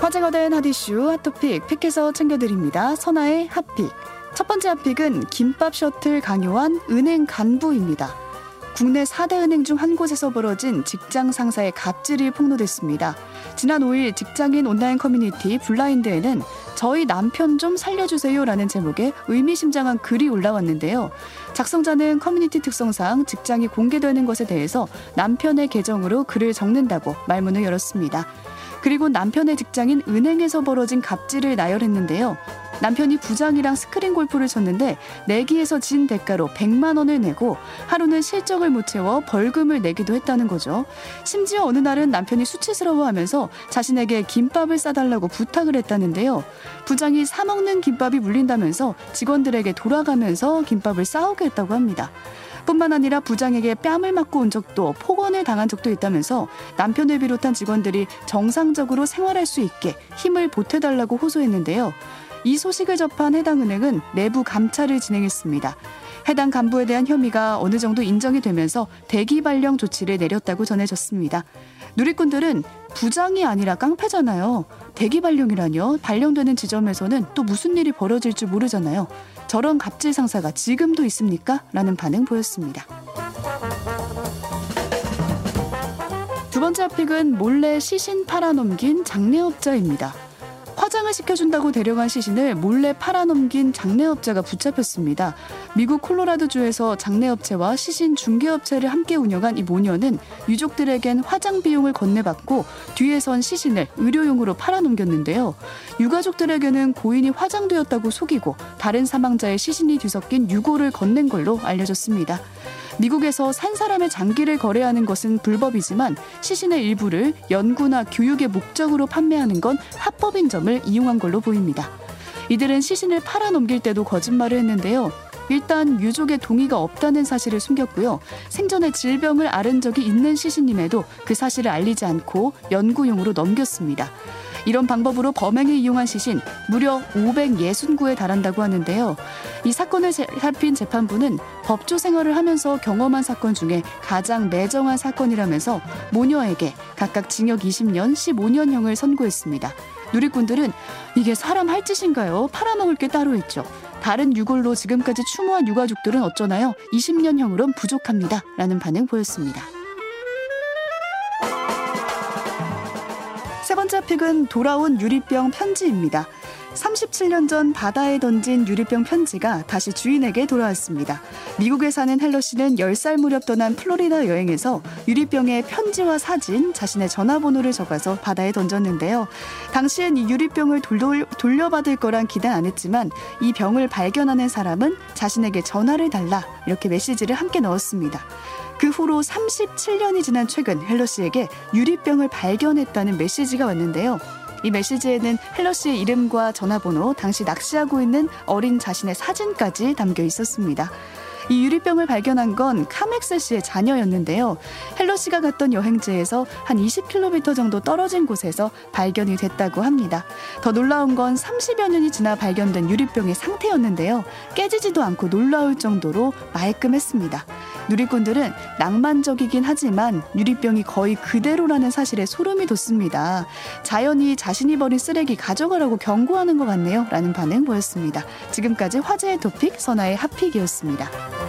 화제가 된 hot issue hot topic pick해서 챙겨드립니다. 선아의 hot pick. 첫 번째 hot pick은 김밥 셔틀 강요한 은행 간부입니다. 국내 4대 은행 중 한 곳에서 벌어진 직장 상사의 갑질이 폭로됐습니다. 지난 5일 직장인 온라인 커뮤니티 블라인드에는 저희 남편 좀 살려주세요라는 제목의 의미심장한 글이 올라왔는데요. 작성자는 커뮤니티 특성상 직장이 공개되는 것에 대해서 남편의 계정으로 글을 적는다고 말문을 열었습니다. 그리고 남편의 직장인 은행에서 벌어진 갑질을 나열했는데요. 남편이 부장이랑 스크린 골프를 쳤는데 내기에서 진 대가로 100만 원을 내고 하루는 실적을 못 채워 벌금을 내기도 했다는 거죠. 심지어 어느 날은 남편이 수치스러워하면서 자신에게 김밥을 싸달라고 부탁을 했다는데요. 부장이 사 먹는 김밥이 물린다면서 직원들에게 돌아가면서 김밥을 싸오게 했다고 합니다. 뿐만 아니라 부장에게 뺨을 맞고 온 적도 폭언을 당한 적도 있다면서 남편을 비롯한 직원들이 정상적으로 생활할 수 있게 힘을 보태달라고 호소했는데요. 이 소식을 접한 해당 은행은 내부 감찰을 진행했습니다. 해당 간부에 대한 혐의가 어느 정도 인정이 되면서 대기 발령 조치를 내렸다고 전해졌습니다. 누리꾼들은 부장이 아니라 깡패잖아요. 대기 발령이라뇨. 발령되는 지점에서는 또 무슨 일이 벌어질지 모르잖아요. 저런 갑질 상사가 지금도 있습니까? 라는 반응 보였습니다. 두 번째 픽은 몰래 시신 팔아넘긴 장례업자입니다. 화장을 시켜준다고 데려간 시신을 몰래 팔아넘긴 장례업자가 붙잡혔습니다. 미국 콜로라도주에서 장례업체와 시신 중개업체를 함께 운영한 이 모녀는 유족들에겐 화장 비용을 건네받고 뒤에 선 시신을 의료용으로 팔아넘겼는데요. 유가족들에게는 고인이 화장되었다고 속이고 다른 사망자의 시신이 뒤섞인 유고를 건넨 걸로 알려졌습니다. 미국에서 산 사람의 장기를 거래하는 것은 불법이지만 시신의 일부를 연구나 교육의 목적으로 판매하는 건 합법인 점을 이용한 걸로 보입니다. 이들은 시신을 팔아 넘길 때도 거짓말을 했는데요. 일단 유족의 동의가 없다는 사실을 숨겼고요. 생전에 질병을 앓은 적이 있는 시신임에도 그 사실을 알리지 않고 연구용으로 넘겼습니다. 이런 방법으로 범행에 이용한 시신 무려 569에 달한다고 하는데요. 이 사건을 살핀 재판부는 법조 생활을 하면서 경험한 사건 중에 가장 매정한 사건이라면서 모녀에게 각각 징역 20년, 15년형을 선고했습니다. 누리꾼들은 이게 사람 할 짓인가요? 팔아먹을 게 따로 있죠. 다른 유골로 지금까지 추모한 유가족들은 어쩌나요? 20년형으론 부족합니다. 라는 반응 보였습니다. 세 번째 픽은 돌아온 유리병 편지입니다. 37년 전 바다에 던진 유리병 편지가 다시 주인에게 돌아왔습니다. 미국에 사는 헬러 씨는 10살 무렵 떠난 플로리다 여행에서 유리병에 편지와 사진, 자신의 전화번호를 적어서 바다에 던졌는데요. 당시엔 이 유리병을 돌려, 돌려받을 거란 기대 안 했지만 이 병을 발견하는 사람은 자신에게 전화를 달라 이렇게 메시지를 함께 넣었습니다. 그 후로 37년이 지난 최근 헬러 씨에게 유리병을 발견했다는 메시지가 왔는데요. 이 메시지에는 헬러 씨의 이름과 전화번호, 당시 낚시하고 있는 어린 자신의 사진까지 담겨 있었습니다. 이 유리병을 발견한 건 카맥스 씨의 자녀였는데요. 헬러 씨가 갔던 여행지에서 한 20km 정도 떨어진 곳에서 발견이 됐다고 합니다. 더 놀라운 건 30여 년이 지나 발견된 유리병의 상태였는데요. 깨지지도 않고 놀라울 정도로 말끔했습니다. 누리꾼들은 낭만적이긴 하지만 유리병이 거의 그대로라는 사실에 소름이 돋습니다. 자연이 자신이 버린 쓰레기 가져가라고 경고하는 것 같네요. 라는 반응 보였습니다. 지금까지 화제의 토픽 선아의 핫픽이었습니다.